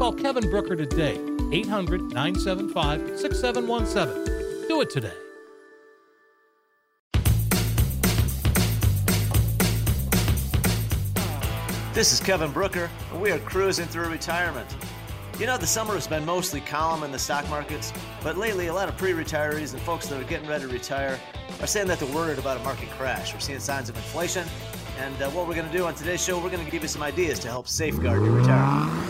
Call Kevin Brooker today, 800 975 6717. Do it today. This is Kevin Brooker, and we are cruising through retirement. You know, the summer has been mostly calm in the stock markets, but lately a lot of pre retirees and folks that are getting ready to retire are saying that they're worried about a market crash. We're seeing signs of inflation, and uh, what we're going to do on today's show, we're going to give you some ideas to help safeguard your retirement.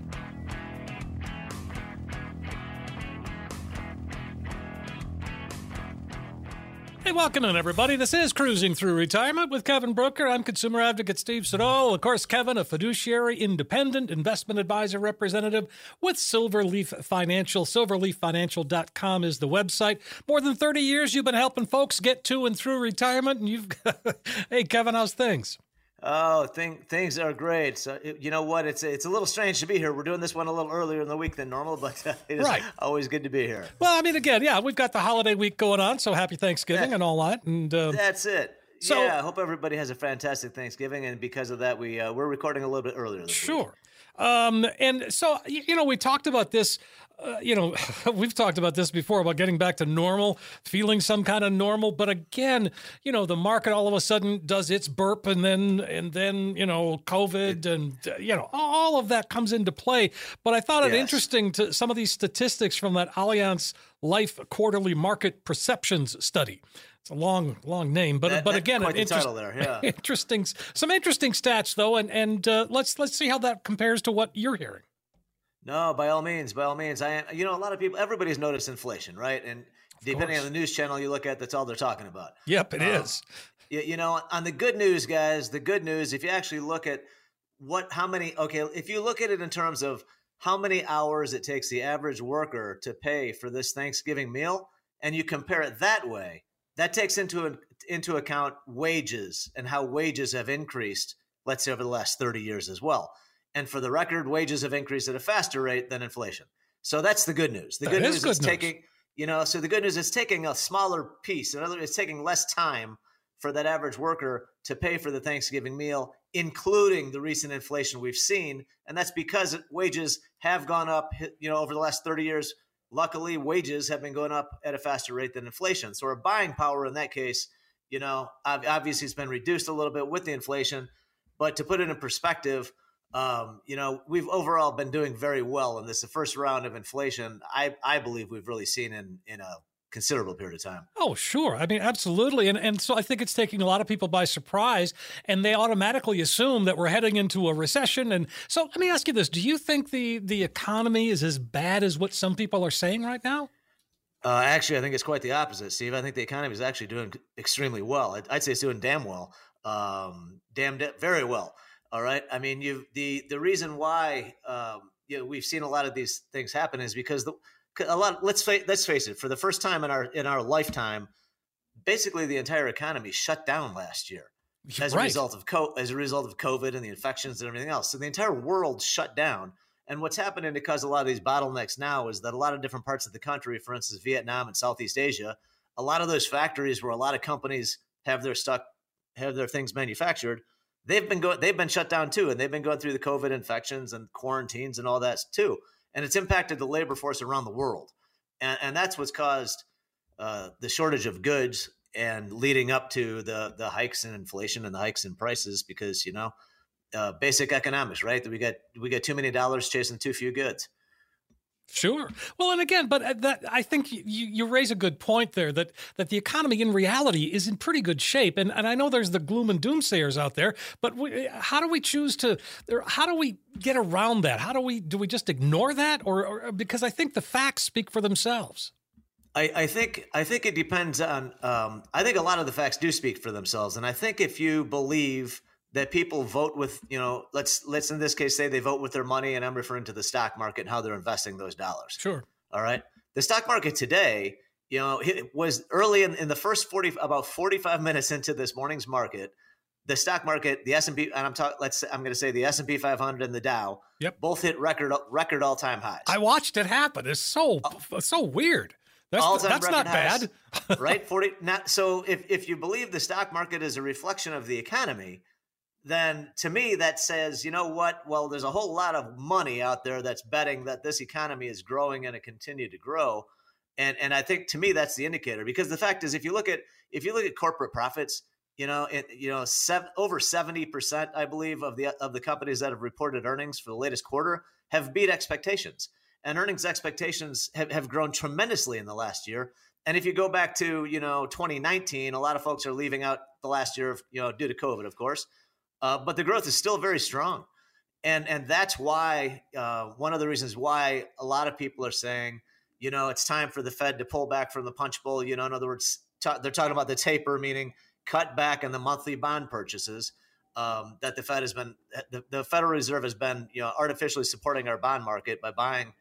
Hey, welcome in, everybody. This is Cruising Through Retirement with Kevin Brooker. I'm consumer advocate Steve Siddall. Of course, Kevin, a fiduciary, independent investment advisor representative with Silverleaf Financial. Silverleaffinancial.com is the website. More than 30 years you've been helping folks get to and through retirement. And you've, hey, Kevin, how's things? Oh, thing, things are great. So you know what? It's it's a little strange to be here. We're doing this one a little earlier in the week than normal, but uh, it is Right. always good to be here. Well, I mean, again, yeah, we've got the holiday week going on, so happy Thanksgiving and all that. And uh, That's it. So- yeah, I hope everybody has a fantastic Thanksgiving, and because of that, we uh, we're recording a little bit earlier. This week. Sure. Um, and so, you know, we talked about this. Uh, you know, we've talked about this before about getting back to normal, feeling some kind of normal. But again, you know, the market all of a sudden does its burp, and then and then you know, COVID, and uh, you know, all of that comes into play. But I thought it Yes. interesting to some of these statistics from that Allianz Life Quarterly Market Perceptions Study. It's a long, long name, but That- but again, quite title there, yeah. interesting, some interesting stats though, and and uh, let's let's see how that compares to what you're hearing. No, by all means, by all means. I, you know, a lot of people, everybody's noticed inflation, right? And depending on the news channel you look at, that's all they're talking about. Yep, it is. Um, You, you know, on the good news, guys, the good news, if you actually look at what, how many, okay, if you look at it in terms of how many hours it takes the average worker to pay for this Thanksgiving meal, and you compare it that way, that takes into into account wages and how wages have increased, let's say over the last 30 years as well. And for the record, wages have increased at a faster rate than inflation. So that's the good news. The That good is news good is news. taking, you know, so the good news is taking a smaller piece. In other words, it's taking less time for that average worker to pay for the Thanksgiving meal, including the recent inflation we've seen. And that's because wages have gone up, you know, over the last 30 years. Luckily, wages have been going up at a faster rate than inflation. So our buying power in that case, you know, obviously it's been reduced a little bit with the inflation. But to put it in perspective, um, you know, we've overall been doing very well in this. The first round of inflation, I, I believe we've really seen in in a considerable period of time. Oh, sure. I mean, absolutely. And and so I think it's taking a lot of people by surprise, and they automatically assume that we're heading into a recession. And so let me ask you this: Do you think the the economy is as bad as what some people are saying right now? Uh, actually, I think it's quite the opposite, Steve. I think the economy is actually doing extremely well. I'd, I'd say it's doing damn well, um, damn da- very well. All right. I mean, you the the reason why um, you know, we've seen a lot of these things happen is because the a lot. Let's fa- let's face it. For the first time in our in our lifetime, basically the entire economy shut down last year as a result of co- as a result of COVID and the infections and everything else. So the entire world shut down. And what's happening to cause a lot of these bottlenecks now is that a lot of different parts of the country, for instance, Vietnam and Southeast Asia, a lot of those factories where a lot of companies have their stuff have their things manufactured, they've been going they've been shut down too, and they've been going through the COVID infections and quarantines and all that too, and it's impacted the labor force around the world, and and that's what's caused uh, the shortage of goods and leading up to the the hikes in inflation and the hikes in prices because you know uh, basic economics, right? That we got we got too many dollars chasing too few goods. Sure. Well, and again, but uh, that I think you, you raise a good point there that that the economy in reality is in pretty good shape, and and I know there's the gloom and doomsayers out there, but we, how do we choose to? How do we get around that? How do we do we just ignore that, or, or because I think the facts speak for themselves. I, I think I think it depends on. Um, I think a lot of the facts do speak for themselves, and I think if you believe that people vote with you know let's let's in this case say they vote with their money and i'm referring to the stock market and how they're investing those dollars. Sure. All right? The stock market today you know it was early in, in the first 40 about 45 minutes into this morning's market the stock market the s&p and i'm talking let's i'm going to say the s&p 500 and the dow yep. both hit record record all-time highs. I watched it happen. It's so uh, so weird. That's, that's not bad. Right? 40 not so if, if you believe the stock market is a reflection of the economy then to me that says, you know what? Well, there's a whole lot of money out there that's betting that this economy is growing and it continue to grow. And and I think to me that's the indicator because the fact is if you look at if you look at corporate profits, you know, it, you know, seven, over 70% I believe of the of the companies that have reported earnings for the latest quarter have beat expectations. And earnings expectations have, have grown tremendously in the last year. And if you go back to, you know, 2019, a lot of folks are leaving out the last year of, you know, due to COVID, of course uh, but the growth is still very strong, and and that's why uh, one of the reasons why a lot of people are saying, you know, it's time for the Fed to pull back from the punch bowl. You know, in other words, t- they're talking about the taper, meaning cut back on the monthly bond purchases. Um, that the Fed has been, the, the, Federal Reserve has been, you know, artificially supporting our bond market by buying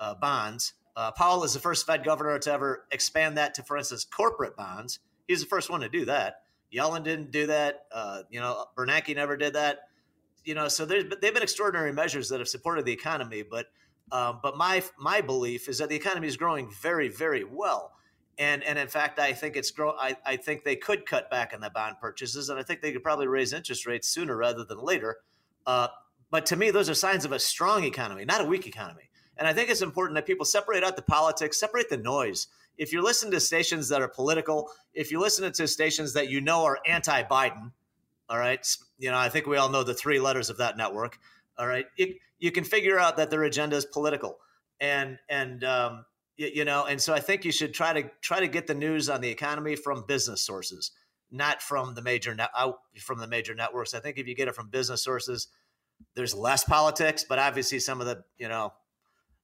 uh, bonds. Uh, Powell is the first Fed governor to ever expand that to, for instance, corporate bonds. He's the first one to do that. Yellen didn't do that. Uh, you know, Bernanke never did that. You know, so there's they've been extraordinary measures that have supported the economy. But um, but my my belief is that the economy is growing very very well. And, and in fact, I think it's grow. I, I think they could cut back on the bond purchases, and I think they could probably raise interest rates sooner rather than later. Uh, but to me, those are signs of a strong economy, not a weak economy. And I think it's important that people separate out the politics, separate the noise if you're listening to stations that are political, if you're listening to stations that you know are anti-Biden, all right, you know, I think we all know the three letters of that network. All right, you, you can figure out that their agenda is political, and and um, you, know, and so I think you should try to try to get the news on the economy from business sources, not from the major out from the major networks. I think if you get it from business sources, there's less politics, but obviously some of the you know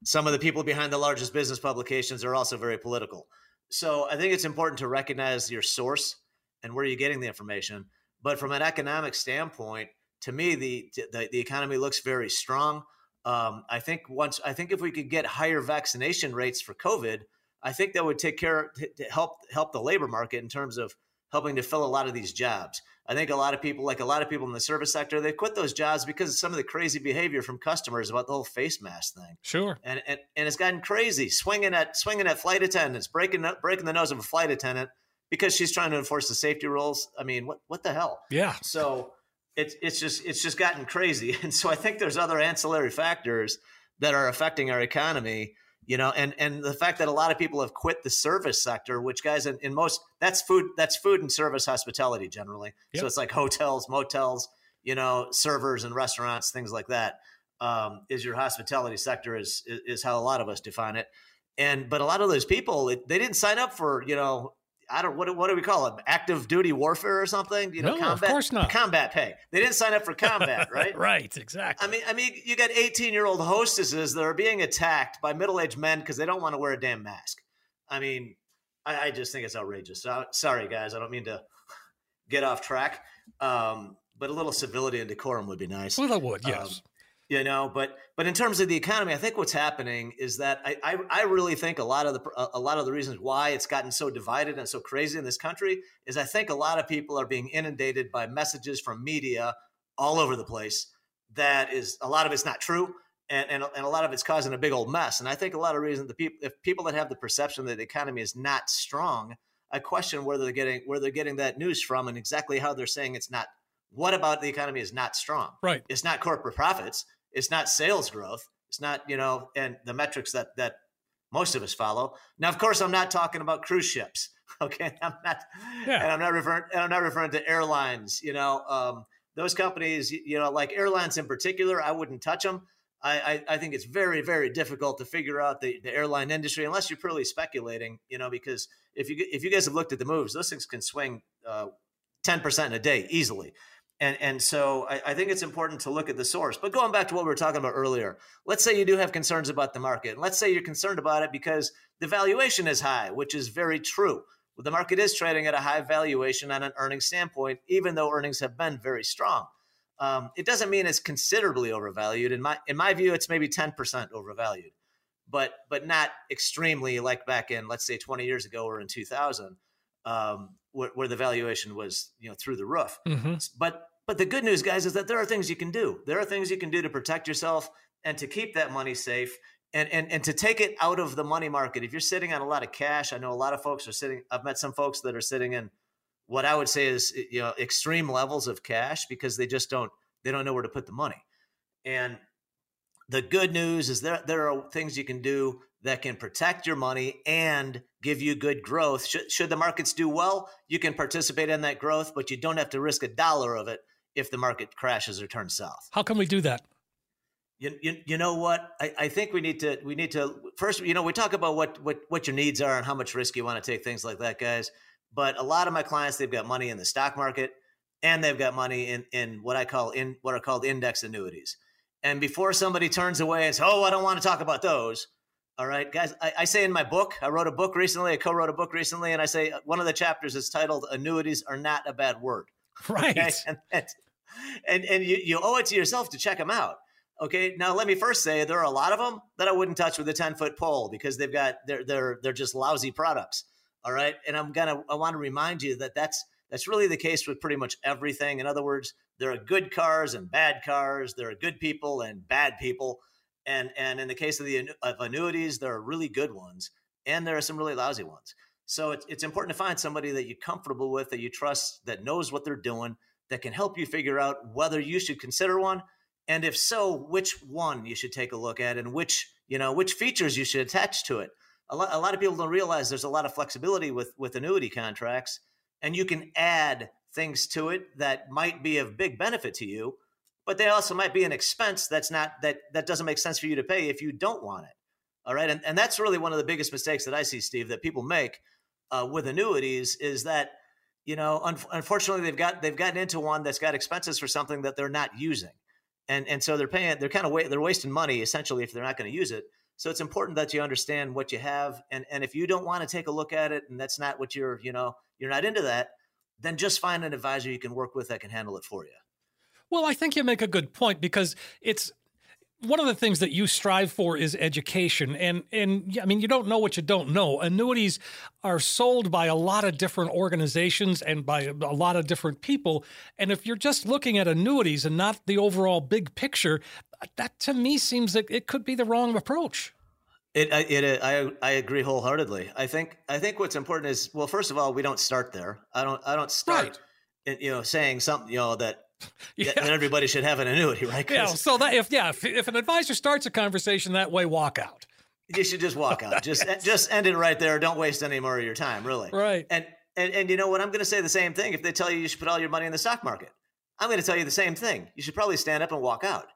some of the people behind the largest business publications are also very political. So I think it's important to recognize your source and where you're getting the information. But from an economic standpoint, to me, the the, the economy looks very strong. Um, I think once I think if we could get higher vaccination rates for COVID, I think that would take care to, help help the labor market in terms of helping to fill a lot of these jobs. I think a lot of people, like a lot of people in the service sector, they quit those jobs because of some of the crazy behavior from customers about the whole face mask thing. Sure. And and, and it's gotten crazy, swinging at swinging at flight attendants, breaking breaking the nose of a flight attendant because she's trying to enforce the safety rules. I mean, what what the hell? Yeah. So it's it's just it's just gotten crazy, and so I think there's other ancillary factors that are affecting our economy you know and and the fact that a lot of people have quit the service sector which guys in, in most that's food that's food and service hospitality generally yep. so it's like hotels motels you know servers and restaurants things like that um, is your hospitality sector is, is, is how a lot of us define it and but a lot of those people it, they didn't sign up for you know I don't what what do we call it? Active duty warfare or something? You know, no, combat, of course not. Combat pay. They didn't sign up for combat, right? right, exactly. I mean, I mean, you got 18 year old hostesses that are being attacked by middle aged men because they don't want to wear a damn mask. I mean, I, I just think it's outrageous. So, sorry, guys, I don't mean to get off track, um, but a little civility and decorum would be nice. Well, that would, yes. Um, you know but but in terms of the economy i think what's happening is that I, I, I really think a lot of the a lot of the reasons why it's gotten so divided and so crazy in this country is i think a lot of people are being inundated by messages from media all over the place that is a lot of it's not true and, and, and a lot of it's causing a big old mess and i think a lot of reasons the people if people that have the perception that the economy is not strong I question where they're getting where they're getting that news from and exactly how they're saying it's not. What about the economy is not strong? Right. It's not corporate profits. It's not sales growth. It's not you know, and the metrics that that most of us follow. Now, of course, I'm not talking about cruise ships. Okay, I'm not, yeah. and I'm not referring, and I'm not referring to airlines. You know, um, those companies, you know, like airlines in particular, I wouldn't touch them. I, I, I think it's very, very difficult to figure out the, the airline industry unless you're purely speculating. You know, because if you if you guys have looked at the moves, those things can swing uh, ten uh, percent a day easily. And, and so I, I, think it's important to look at the source. But going back to what we were talking about earlier, let's say you do have concerns about the market. And let's say you're concerned about it because the valuation is high, which is very true. Well, the market is trading at a high valuation on an earnings standpoint, even though earnings have been very strong. Um, it doesn't mean it's considerably overvalued. In my in my view, it's maybe 10% overvalued, but but not extremely like back in let's say 20 years ago or in 2000 um, where, where, the valuation was you know through the roof. Mm-hmm. But but the good news, guys, is that there are things you can do. There are things you can do to protect yourself and to keep that money safe and and and to take it out of the money market. If you're sitting on a lot of cash, I know a lot of folks are sitting. I've met some folks that are sitting in what I would say is you know extreme levels of cash because they just don't they don't know where to put the money. And the good news is there there are things you can do that can protect your money and give you good growth. Should, should the markets do well, you can participate in that growth, but you don't have to risk a dollar of it if the market crashes or turns south. How can we do that? You, you, you know what? I, I think we need to we need to first you know we talk about what what what your needs are and how much risk you want to take things like that, guys. But a lot of my clients they've got money in the stock market and they've got money in in what I call in what are called index annuities. And before somebody turns away and says, "Oh, I don't want to talk about those," all right, guys, I, I say in my book, I wrote a book recently, I co-wrote a book recently, and I say uh, one of the chapters is titled "Annuities Are Not a Bad Word." Right. Okay? And, and and you, you owe it to yourself to check them out. Okay. Now let me first say there are a lot of them that I wouldn't touch with a 10 foot pole because they've got they're they're they're just lousy products. All right. And I'm gonna I want to remind you that that's that's really the case with pretty much everything. In other words, there are good cars and bad cars. There are good people and bad people. And and in the case of the of annuities, there are really good ones and there are some really lousy ones. So it's, it's important to find somebody that you're comfortable with, that you trust, that knows what they're doing, that can help you figure out whether you should consider one and if so which one you should take a look at and which you know which features you should attach to it a lot, a lot of people don't realize there's a lot of flexibility with with annuity contracts and you can add things to it that might be of big benefit to you but they also might be an expense that's not that that doesn't make sense for you to pay if you don't want it. All right? And, and that's really one of the biggest mistakes that i see steve that people make uh, with annuities is that you know, un- unfortunately, they've got they've gotten into one that's got expenses for something that they're not using, and and so they're paying they're kind of wa- they're wasting money essentially if they're not going to use it. So it's important that you understand what you have, and and if you don't want to take a look at it, and that's not what you're you know you're not into that, then just find an advisor you can work with that can handle it for you. Well, I think you make a good point because it's one of the things that you strive for is education and and I mean you don't know what you don't know. Annuities are sold by a lot of different organizations and by a lot of different people and if you're just looking at annuities and not the overall big picture that to me seems that it could be the wrong approach. It, it, I, I agree wholeheartedly. I think, I think what's important is, well, first of all, we don't start there. I don't, I don't start, right. you know, saying something, you know, that yeah. everybody should have an annuity, right? Yeah. So that if yeah, if, if an advisor starts a conversation that way, walk out. You should just walk out. just just end it right there. Don't waste any more of your time, really. Right. And and and you know what? I'm going to say the same thing. If they tell you you should put all your money in the stock market, I'm going to tell you the same thing. You should probably stand up and walk out.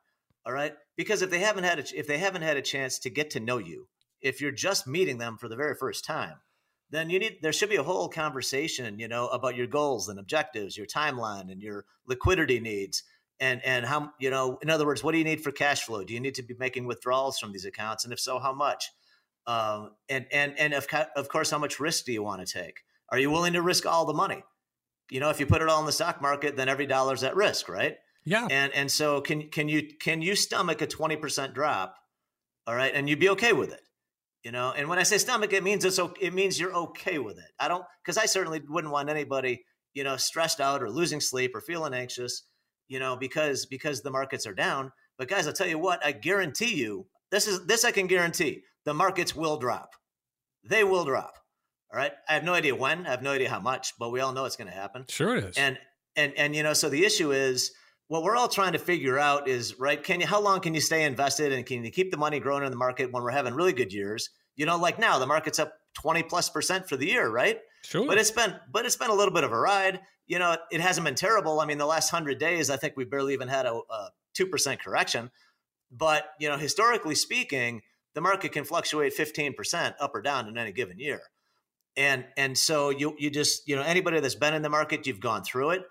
All right. Because if they haven't had a, if they haven't had a chance to get to know you, if you're just meeting them for the very first time, then you need there should be a whole conversation you know about your goals and objectives your timeline and your liquidity needs and and how you know in other words what do you need for cash flow? Do you need to be making withdrawals from these accounts? And if so how much? Um, and and and of, of course how much risk do you want to take? Are you willing to risk all the money? You know if you put it all in the stock market then every dollar's at risk right yeah and and so can can you can you stomach a 20% drop all right and you'd be okay with it you know and when i say stomach it means it's okay, it means you're okay with it i don't because i certainly wouldn't want anybody you know stressed out or losing sleep or feeling anxious you know because because the markets are down but guys i'll tell you what i guarantee you this is this i can guarantee the markets will drop they will drop All right. I have no idea when. I have no idea how much, but we all know it's going to happen. Sure it is. And and and you know, so the issue is what we're all trying to figure out is right. Can you? How long can you stay invested, and can you keep the money growing in the market when we're having really good years? You know, like now the market's up twenty plus percent for the year, right? Sure. But it's been but it's been a little bit of a ride. You know, it hasn't been terrible. I mean, the last hundred days, I think we barely even had a two percent correction. But you know, historically speaking, the market can fluctuate fifteen percent up or down in any given year. And and so you you just you know anybody that's been in the market, you've gone through it.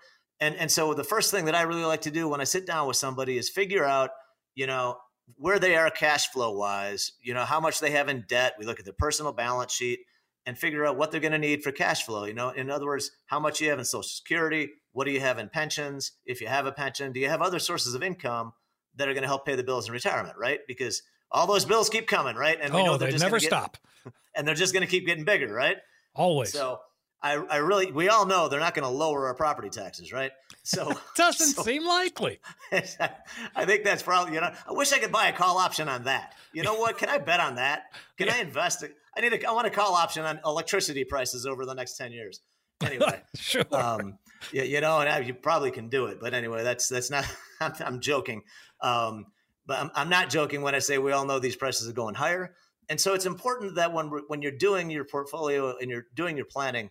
And and so the first thing that I really like to do when I sit down with somebody is figure out you know where they are cash flow wise, you know how much they have in debt. We look at their personal balance sheet and figure out what they're going to need for cash flow. You know, in other words, how much you have in Social Security, what do you have in pensions? If you have a pension, do you have other sources of income that are going to help pay the bills in retirement? Right, because all those bills keep coming, right? And we oh, know they never get, stop, and they're just going to keep getting bigger, right? Always. So I, I really, we all know they're not going to lower our property taxes, right? So doesn't so, seem likely. I think that's probably, you know, I wish I could buy a call option on that. You know what? Can I bet on that? Can yeah. I invest? I need a, I want a call option on electricity prices over the next 10 years. Anyway, sure. Um, yeah, you know, and I, you probably can do it, but anyway, that's, that's not, I'm, I'm joking. Um, but I'm, I'm not joking when I say we all know these prices are going higher. And so it's important that when, when you're doing your portfolio and you're doing your planning,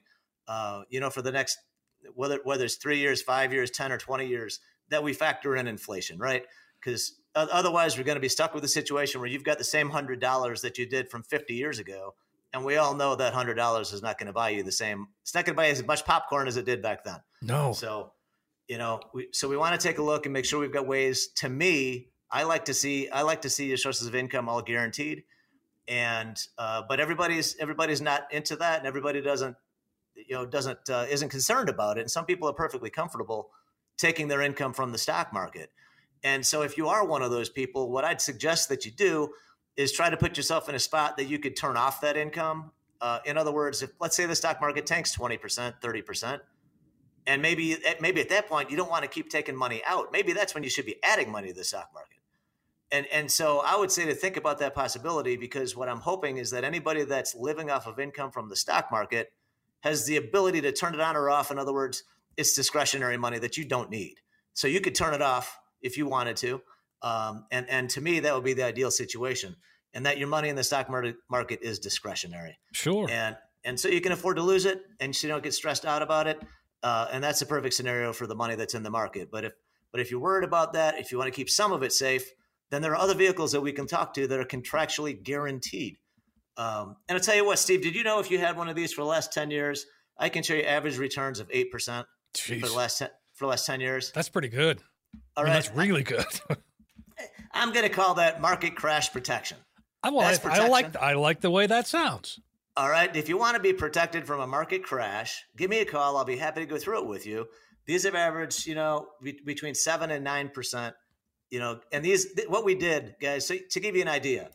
uh, you know, for the next whether whether it's three years, five years, ten or twenty years, that we factor in inflation, right? Because otherwise, we're going to be stuck with a situation where you've got the same hundred dollars that you did from fifty years ago, and we all know that hundred dollars is not going to buy you the same. It's not going to buy you as much popcorn as it did back then. No. So, you know, we, so we want to take a look and make sure we've got ways. To me, I like to see I like to see your sources of income all guaranteed, and uh, but everybody's everybody's not into that, and everybody doesn't you know doesn't uh, isn't concerned about it. And some people are perfectly comfortable taking their income from the stock market. And so if you are one of those people what i'd suggest that you do is try to put yourself in a spot that you could turn off that income. Uh, in other words if let's say the stock market tanks 20% 30% and maybe maybe at that point you don't want to keep taking money out maybe that's when you should be adding money to the stock market. And and so i would say to think about that possibility because what i'm hoping is that anybody that's living off of income from the stock market has the ability to turn it on or off. In other words, it's discretionary money that you don't need. So you could turn it off if you wanted to. Um, and, and to me, that would be the ideal situation. And that your money in the stock market, market is discretionary. Sure. And, and so you can afford to lose it and you don't get stressed out about it. Uh, and that's a perfect scenario for the money that's in the market. But if, but if you're worried about that, if you want to keep some of it safe, then there are other vehicles that we can talk to that are contractually guaranteed. Um, and I'll tell you what, Steve, did you know if you had one of these for the last 10 years, I can show you average returns of 8% Jeez. for the last 10, for the last 10 years. That's pretty good. All I mean, right. That's really good. I'm going to call that market crash protection. I, well, I, protection. I like I like the way that sounds. All right. If you want to be protected from a market crash, give me a call. I'll be happy to go through it with you. These have averaged, you know, be, between seven and nine percent. You know, and these what we did, guys. So to give you an idea,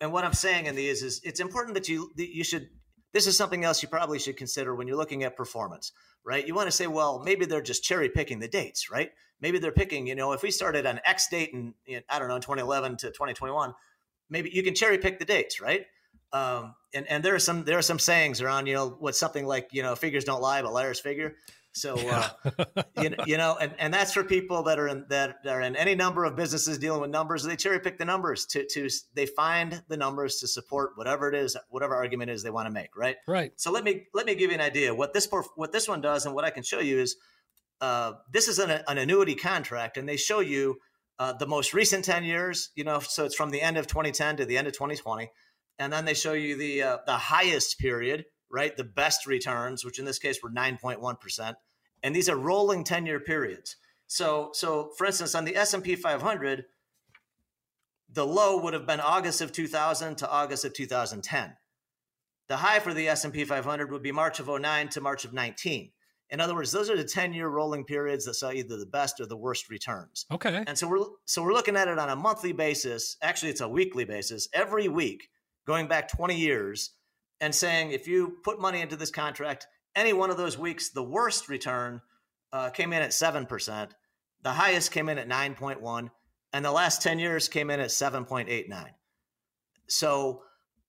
and what I'm saying in these is it's important that you that you should this is something else you probably should consider when you're looking at performance, right? You want to say, well, maybe they're just cherry picking the dates, right? Maybe they're picking, you know, if we started on X date in, in I don't know, 2011 to 2021, maybe you can cherry pick the dates, right? Um, and and there are some there are some sayings around, you know, what something like, you know, figures don't lie, but liars figure. So uh, you, you know, and, and that's for people that are in that are in any number of businesses dealing with numbers. They cherry pick the numbers to to they find the numbers to support whatever it is, whatever argument is they want to make. Right. Right. So let me let me give you an idea what this what this one does, and what I can show you is uh, this is an, an annuity contract, and they show you uh, the most recent ten years. You know, so it's from the end of 2010 to the end of 2020, and then they show you the uh, the highest period right? The best returns, which in this case were 9.1%. And these are rolling 10 year periods. So, so for instance, on the S&P 500, the low would have been August of 2000 to August of 2010. The high for the S&P 500 would be March of 09 to March of 19. In other words, those are the 10-year rolling periods that saw either the best or the worst returns. Okay. And so we're so we're looking at it on a monthly basis. Actually, it's a weekly basis. Every week, going back 20 years, and saying if you put money into this contract, any one of those weeks, the worst return uh, came in at 7%, the highest came in at 9.1, and the last 10 years came in at 7.89. So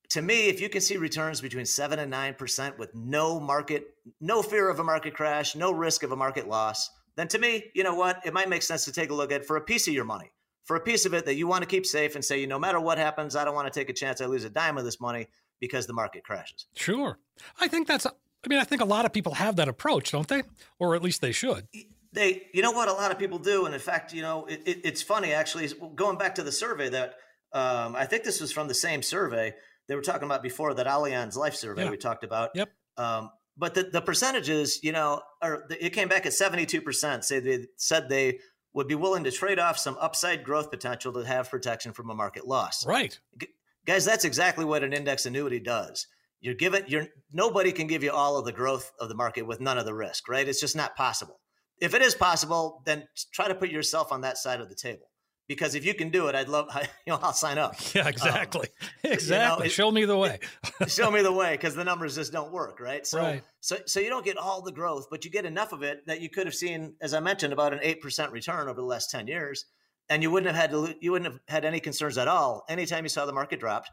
to me, if you can see returns between seven and nine percent with no market, no fear of a market crash, no risk of a market loss, then to me, you know what? It might make sense to take a look at for a piece of your money, for a piece of it that you want to keep safe and say, you no matter what happens, I don't want to take a chance I lose a dime of this money because the market crashes. Sure. I think that's, I mean, I think a lot of people have that approach, don't they? Or at least they should. They, you know what, a lot of people do. And in fact, you know, it, it, it's funny actually, going back to the survey that um, I think this was from the same survey they were talking about before that Allianz Life survey yeah. we talked about. Yep. Um, but the, the percentages, you know, or it came back at 72%. Say they said they would be willing to trade off some upside growth potential to have protection from a market loss. Right. G- guys, that's exactly what an index annuity does. You're given you're nobody can give you all of the growth of the market with none of the risk, right? It's just not possible. If it is possible, then try to put yourself on that side of the table because if you can do it, I'd love, I, you know, I'll sign up. Yeah, exactly, um, exactly. You know, it, show me the way. show me the way, because the numbers just don't work, right? So, right. so, so you don't get all the growth, but you get enough of it that you could have seen, as I mentioned, about an eight percent return over the last ten years, and you wouldn't have had to, you wouldn't have had any concerns at all. Anytime you saw the market dropped,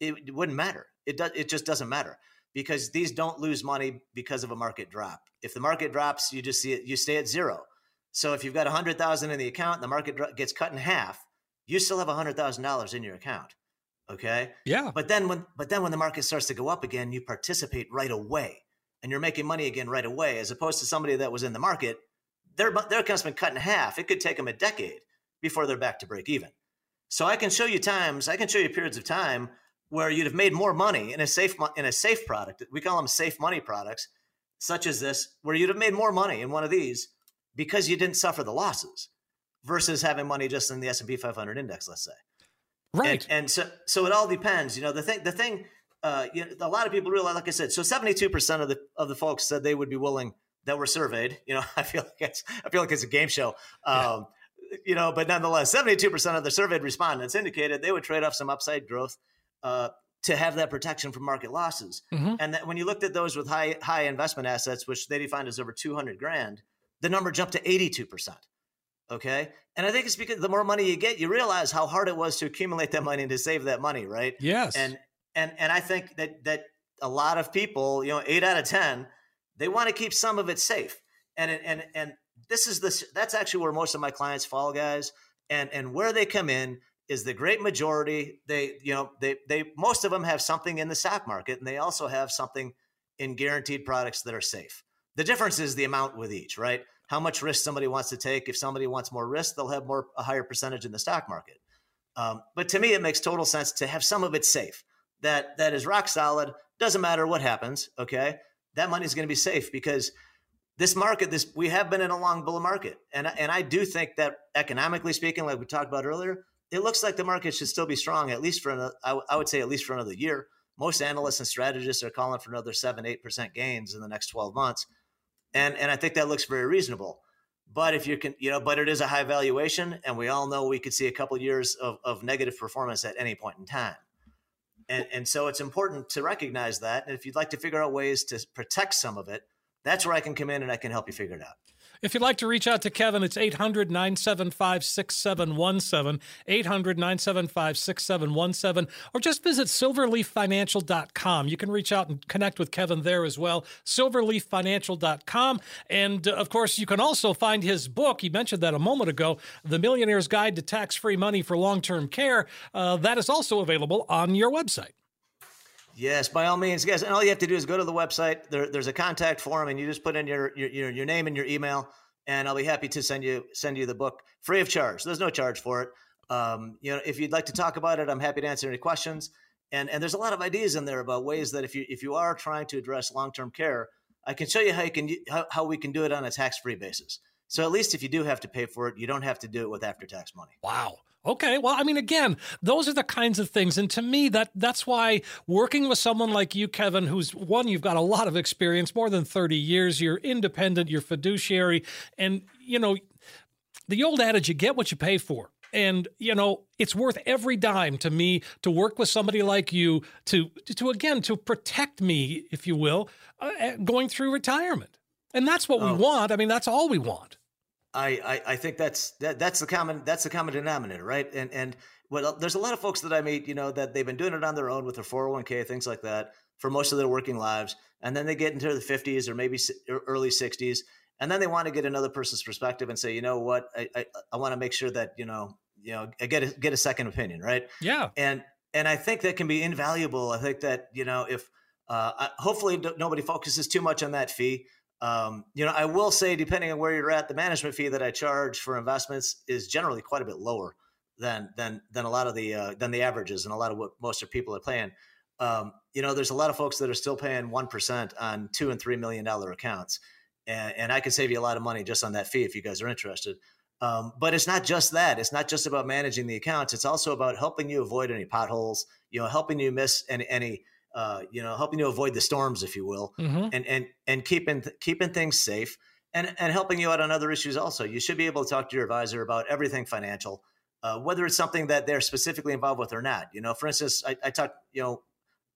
it, it wouldn't matter. It does, it just doesn't matter because these don't lose money because of a market drop. If the market drops, you just see it, you stay at zero. So if you've got a hundred thousand in the account, the market gets cut in half you still have a $100,000 in your account. Okay? Yeah. But then when but then when the market starts to go up again, you participate right away and you're making money again right away as opposed to somebody that was in the market, their their account's been cut in half. It could take them a decade before they're back to break even. So I can show you times, I can show you periods of time where you'd have made more money in a safe in a safe product. We call them safe money products, such as this, where you'd have made more money in one of these because you didn't suffer the losses versus having money just in the S&P 500 index, let's say. Right. And, and so, so it all depends. You know, the thing, the thing, uh, you know, a lot of people realize, like I said, so 72% of the, of the folks said they would be willing that were surveyed. You know, I feel like it's, I feel like it's a game show. Um, yeah. You know, but nonetheless, 72% of the surveyed respondents indicated they would trade off some upside growth uh, to have that protection from market losses. Mm-hmm. And that when you looked at those with high high investment assets, which they defined as over 200 grand, the number jumped to 82 percent. Okay. And I think it's because the more money you get, you realize how hard it was to accumulate that money and to save that money, right? Yes. And and and I think that that a lot of people, you know, eight out of ten, they want to keep some of it safe. And and and this is this that's actually where most of my clients fall, guys. And and where they come in is the great majority. They, you know, they they most of them have something in the stock market and they also have something in guaranteed products that are safe. The difference is the amount with each, right? how much risk somebody wants to take. If somebody wants more risk, they'll have more a higher percentage in the stock market. Um, but to me, it makes total sense to have some of it safe. That that is rock solid. Doesn't matter what happens. Okay, that money is going to be safe because this market, this we have been in a long bull market, and and I do think that economically speaking, like we talked about earlier, it looks like the market should still be strong at least for another, I, I would say at least for another year. Most analysts and strategists are calling for another seven, eight percent gains in the next twelve months and and I think that looks very reasonable. But if you can, you know, but it is a high valuation, and we all know we could see a couple years of, of negative performance at any point in time. And, and so it's important to recognize that. And if you'd like to figure out ways to protect some of it, that's where I can come in and I can help you figure it out. If you'd like to reach out to Kevin, it's 800 975 6717, 800 975 6717, or just visit silverleaffinancial.com. You can reach out and connect with Kevin there as well, silverleaffinancial.com. And uh, of course, you can also find his book. He mentioned that a moment ago The Millionaire's Guide to Tax Free Money for Long Term Care. Uh, that is also available on your website. Yes, by all means, guys. And all you have to do is go to the website. There, there's a contact form, and you just put in your, your your name and your email, and I'll be happy to send you send you the book free of charge. There's no charge for it. Um, you know, if you'd like to talk about it, I'm happy to answer any questions. And and there's a lot of ideas in there about ways that if you if you are trying to address long term care, I can show you how you can how, how we can do it on a tax free basis. So at least if you do have to pay for it, you don't have to do it with after tax money. Wow. Okay, well, I mean, again, those are the kinds of things, and to me, that that's why working with someone like you, Kevin, who's one, you've got a lot of experience, more than thirty years. You're independent, you're fiduciary, and you know, the old adage: you get what you pay for. And you know, it's worth every dime to me to work with somebody like you to to again to protect me, if you will, uh, going through retirement. And that's what oh. we want. I mean, that's all we want. I, I, I think that's that, that's the common that's the common denominator, right? And and well, there's a lot of folks that I meet, you know, that they've been doing it on their own with their 401k, things like that, for most of their working lives, and then they get into the 50s or maybe early 60s, and then they want to get another person's perspective and say, you know what, I I, I want to make sure that you know you know I get a, get a second opinion, right? Yeah, and and I think that can be invaluable. I think that you know if uh, hopefully nobody focuses too much on that fee. Um, you know, I will say, depending on where you're at, the management fee that I charge for investments is generally quite a bit lower than than than a lot of the uh, than the averages and a lot of what most of people are paying. Um, you know, there's a lot of folks that are still paying one percent on two and three million dollar accounts, and, and I can save you a lot of money just on that fee if you guys are interested. Um, but it's not just that. It's not just about managing the accounts. It's also about helping you avoid any potholes. You know, helping you miss any any uh, you know, helping you avoid the storms, if you will, mm-hmm. and and and keeping keeping things safe, and and helping you out on other issues. Also, you should be able to talk to your advisor about everything financial, uh, whether it's something that they're specifically involved with or not. You know, for instance, I, I talk, you know,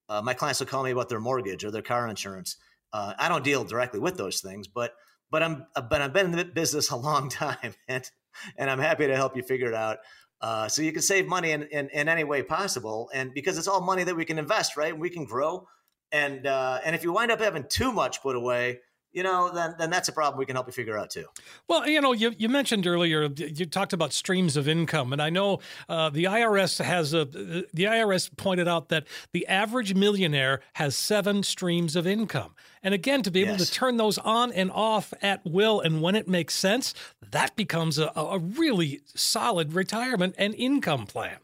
uh, my clients will call me about their mortgage or their car insurance. Uh, I don't deal directly with those things, but but I'm but I've been in the business a long time, and and I'm happy to help you figure it out. Uh, so you can save money in, in, in, any way possible. And because it's all money that we can invest, right? And We can grow. And, uh, and if you wind up having too much put away, you know, then then that's a problem we can help you figure out too. Well, you know, you, you mentioned earlier you talked about streams of income, and I know uh, the IRS has a the IRS pointed out that the average millionaire has seven streams of income, and again, to be able yes. to turn those on and off at will and when it makes sense, that becomes a, a really solid retirement and income plan.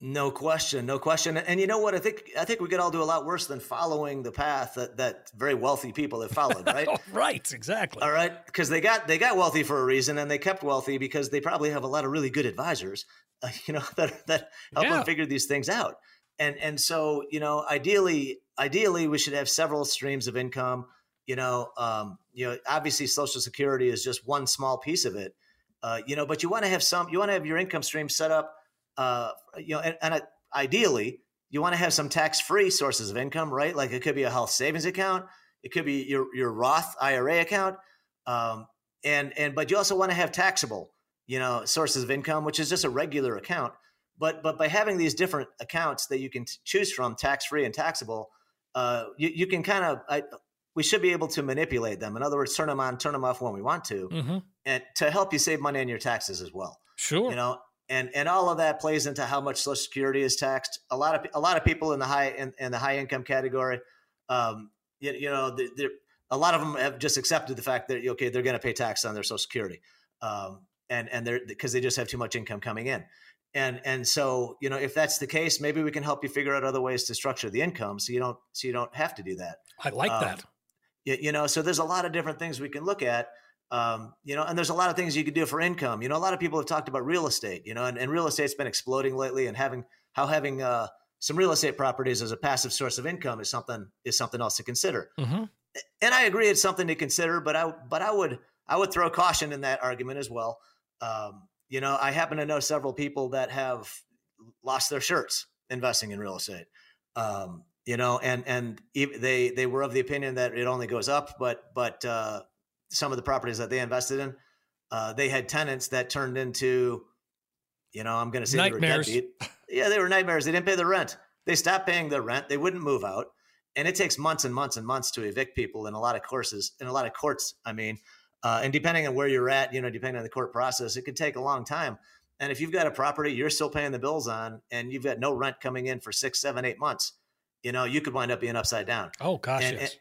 No question, no question. And you know what? I think I think we could all do a lot worse than following the path that, that very wealthy people have followed, right? oh, right, exactly. All right, because they got they got wealthy for a reason, and they kept wealthy because they probably have a lot of really good advisors, uh, you know, that that help yeah. them figure these things out. And and so you know, ideally, ideally, we should have several streams of income. You know, um, you know, obviously, Social Security is just one small piece of it. Uh, you know, but you want to have some, you want to have your income stream set up uh, you know, and, and ideally, you want to have some tax-free sources of income, right? Like it could be a health savings account, it could be your your Roth IRA account, um, and and but you also want to have taxable, you know, sources of income, which is just a regular account. But but by having these different accounts that you can t- choose from, tax-free and taxable, uh, you, you can kind of I, we should be able to manipulate them. In other words, turn them on, turn them off when we want to, mm-hmm. and to help you save money on your taxes as well. Sure. You know, and and all of that plays into how much Social Security is taxed. A lot of a lot of people in the high in, in the high income category, um, you, you know, a lot of them have just accepted the fact that okay, they're going to pay tax on their Social Security, um, and and they're because they just have too much income coming in. And and so you know if that's the case, maybe we can help you figure out other ways to structure the income so you don't so you don't have to do that. I like um, that. You, you know, so there's a lot of different things we can look at um, you know, and there's a lot of things you can do for income. You know, a lot of people have talked about real estate, you know, and, and real estate's been exploding lately and having how having uh, some real estate properties as a passive source of income is something is something else to consider. Mm-hmm. And I agree it's something to consider, but I but I would I would throw caution in that argument as well. Um, you know, I happen to know several people that have lost their shirts investing in real estate. Um, you know, and and they they were of the opinion that it only goes up, but but uh, some of the properties that they invested in, uh, they had tenants that turned into, you know, I'm going to say nightmares. They yeah, they were nightmares. They didn't pay the rent. They stopped paying the rent. They wouldn't move out, and it takes months and months and months to evict people in a lot of courses, in a lot of courts. I mean, uh, and depending on where you're at, you know, depending on the court process, it could take a long time. And if you've got a property you're still paying the bills on, and you've got no rent coming in for six, seven, eight months, you know, you could wind up being upside down. Oh gosh, and, yes.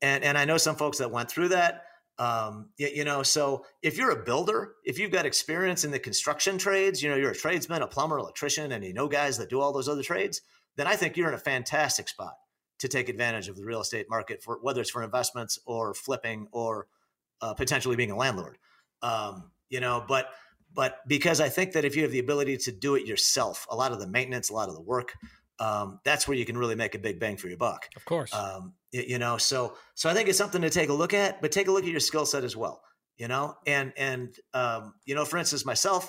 and, and and I know some folks that went through that um, you, you, know, so if you're a builder, if you've got experience in the construction trades, you know, you're a tradesman, a plumber, electrician, and you know guys that do all those other trades, then I think you're in a fantastic spot to take advantage of the real estate market for whether it's for investments or flipping or uh, potentially being a landlord. Um, you know, but but because I think that if you have the ability to do it yourself, a lot of the maintenance, a lot of the work, um, that's where you can really make a big bang for your buck. Of course. Um, you know, so so I think it's something to take a look at, but take a look at your skill set as well. You know, and and um, you know, for instance, myself,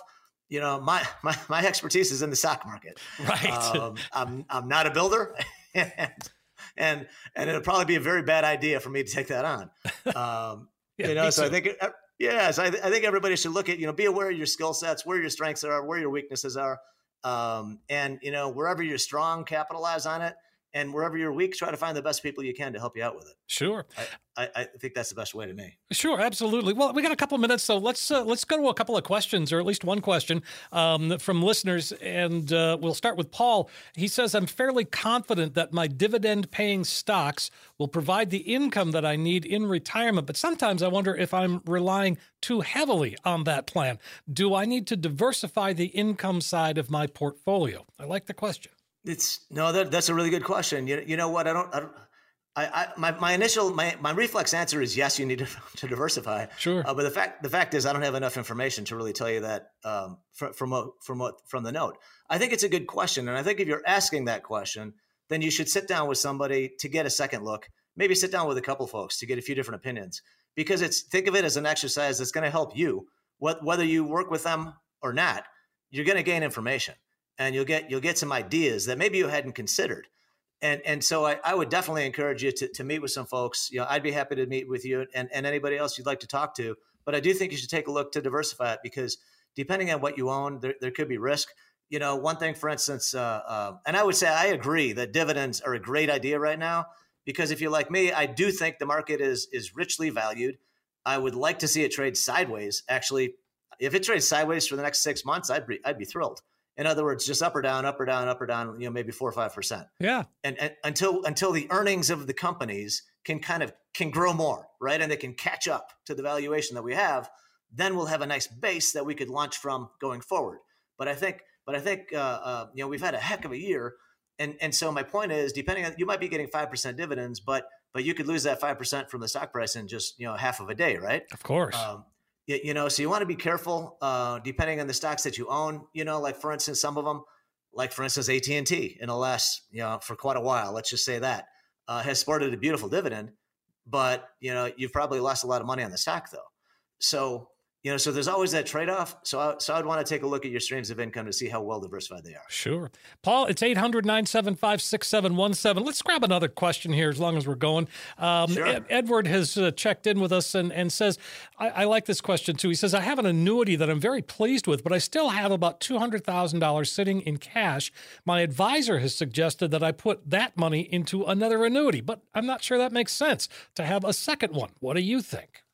you know, my my my expertise is in the stock market. Right. Um, I'm I'm not a builder, and and and it'll probably be a very bad idea for me to take that on. Um, yeah, you know, so I think. It, uh, Yes, I, th- I think everybody should look at you know be aware of your skill sets, where your strengths are, where your weaknesses are, Um, and you know, wherever you're strong, capitalize on it and wherever you're weak, try to find the best people you can to help you out with it. Sure. I, I, I think that's the best way to me. Sure, absolutely. Well, we got a couple minutes, so let's uh, let's go to a couple of questions, or at least one question um, from listeners, and uh, we'll start with Paul. He says, "I'm fairly confident that my dividend-paying stocks will provide the income that I need in retirement, but sometimes I wonder if I'm relying too heavily on that plan. Do I need to diversify the income side of my portfolio?" I like the question. It's no, that, that's a really good question. You, you know what? I don't, I don't, I, I my, my initial, my, my reflex answer is yes, you need to, to diversify. Sure. Uh, but the fact, the fact is I don't have enough information to really tell you that um, from, from what, from what, from the note. I think it's a good question. And I think if you're asking that question, then you should sit down with somebody to get a second look, maybe sit down with a couple folks to get a few different opinions because it's, think of it as an exercise that's going to help you, what, whether you work with them or not, you're going to gain information and you'll get you'll get some ideas that maybe you hadn't considered. And and so I, I would definitely encourage you to, to meet with some folks. You know, I'd be happy to meet with you and, and anybody else you'd like to talk to. But I do think you should take a look to diversify it because depending on what you own, there, there could be risk. You know, one thing, for instance, uh, uh, and I would say I agree that dividends are a great idea right now because if you're like me, I do think the market is is richly valued. I would like to see it trade sideways. Actually, if it trades sideways for the next six months, I'd be I'd be thrilled. In other words, just up or down, up or down, up or down, you know, maybe four or five percent. Yeah. And, and until until the earnings of the companies can kind of can grow more, right? And they can catch up to the valuation that we have, then we'll have a nice base that we could launch from going forward. But I think, but I think, uh, uh, you know, we've had a heck of a year, and and so my point is, depending on you might be getting five percent dividends, but but you could lose that five percent from the stock price in just you know half of a day, right? Of course. Um, you know, so you want to be careful uh, depending on the stocks that you own. You know, like for instance, some of them, like for instance, AT and T, in the last you know for quite a while, let's just say that uh, has sported a beautiful dividend, but you know you've probably lost a lot of money on the stock though. So you know, so there's always that trade off. So, I, so I'd want to take a look at your streams of income to see how well diversified they are. Sure. Paul, it's 800 975 6717. Let's grab another question here as long as we're going. Um, sure. Ed- Edward has uh, checked in with us and, and says, I, I, like this question too. He says, I have an annuity that I'm very pleased with, but I still have about $200,000 sitting in cash. My advisor has suggested that I put that money into another annuity, but I'm not sure that makes sense to have a second one. What do you think?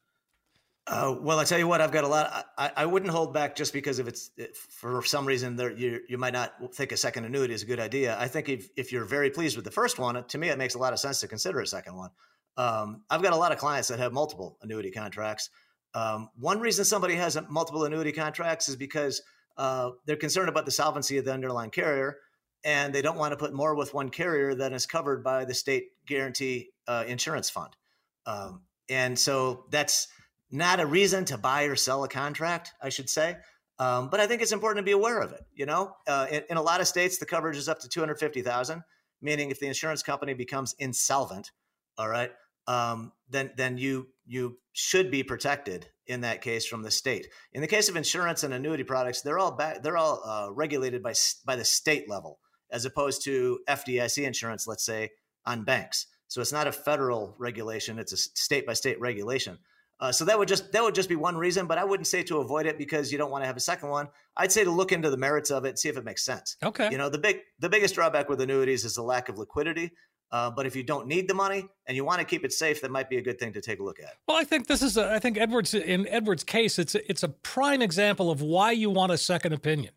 Uh, well, I tell you what, I've got a lot. I, I wouldn't hold back just because if it's if for some reason there you you might not think a second annuity is a good idea. I think if if you're very pleased with the first one, to me it makes a lot of sense to consider a second one. Um, I've got a lot of clients that have multiple annuity contracts. Um, one reason somebody has multiple annuity contracts is because uh, they're concerned about the solvency of the underlying carrier, and they don't want to put more with one carrier than is covered by the state guarantee uh, insurance fund. Um, and so that's not a reason to buy or sell a contract, I should say. Um, but I think it's important to be aware of it. You know, uh, in, in, a lot of states, the coverage is up to two hundred fifty thousand, meaning if the insurance company becomes insolvent, all right, um, then then you you should be protected in that case from the state. In the case of insurance and annuity products, they're all they're all uh, regulated by by the state level, as opposed to FDIC insurance, let's say, on banks. So it's not a federal regulation; it's a state by state regulation. Uh, so that would just that would just be one reason, but I wouldn't say to avoid it because you don't want to have a second one. I'd say to look into the merits of it, and see if it makes sense. Okay. You know, the big the biggest drawback with annuities is the lack of liquidity. Uh, but if you don't need the money and you want to keep it safe, that might be a good thing to take a look at. Well, I think this is a, I think Edwards in Edwards' case, it's a, it's a prime example of why you want a second opinion.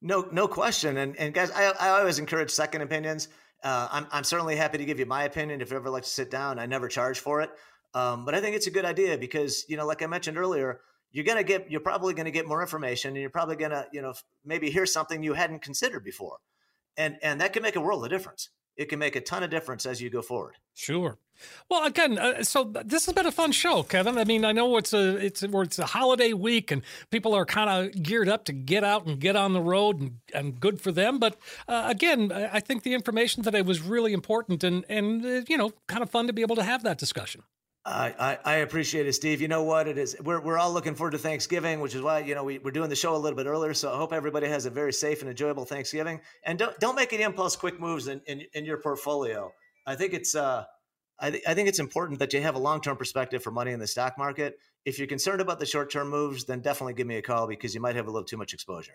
No, no question. And and guys, I, I always encourage second opinions. Uh, I'm I'm certainly happy to give you my opinion if you ever like to sit down. I never charge for it. Um, but I think it's a good idea because, you know, like I mentioned earlier, you're going to get, you're probably going to get more information and you're probably going to, you know, maybe hear something you hadn't considered before. And, and that can make a world of difference. It can make a ton of difference as you go forward. Sure. Well, again, uh, so this has been a fun show, Kevin. I mean, I know it's a it's it's a holiday week, and people are kind of geared up to get out and get on the road, and, and good for them. But uh, again, I think the information today was really important, and and uh, you know, kind of fun to be able to have that discussion. I, I, appreciate it, Steve. You know what it is? We're, we're all looking forward to Thanksgiving, which is why, you know, we, we're doing the show a little bit earlier. So I hope everybody has a very safe and enjoyable Thanksgiving. And don't, don't make any impulse quick moves in, in, in your portfolio. I think it's, uh, I, th- I think it's important that you have a long-term perspective for money in the stock market. If you're concerned about the short-term moves, then definitely give me a call because you might have a little too much exposure.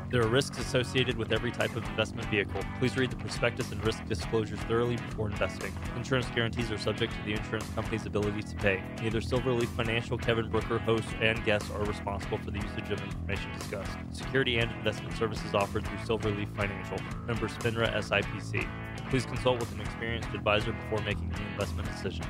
There are risks associated with every type of investment vehicle. Please read the prospectus and risk disclosures thoroughly before investing. Insurance guarantees are subject to the insurance company's ability to pay. Neither Silverleaf Financial, Kevin Brooker, hosts, and guests are responsible for the usage of information discussed. Security and investment services offered through Silverleaf Financial. Member FINRA SIPC. Please consult with an experienced advisor before making any investment decisions.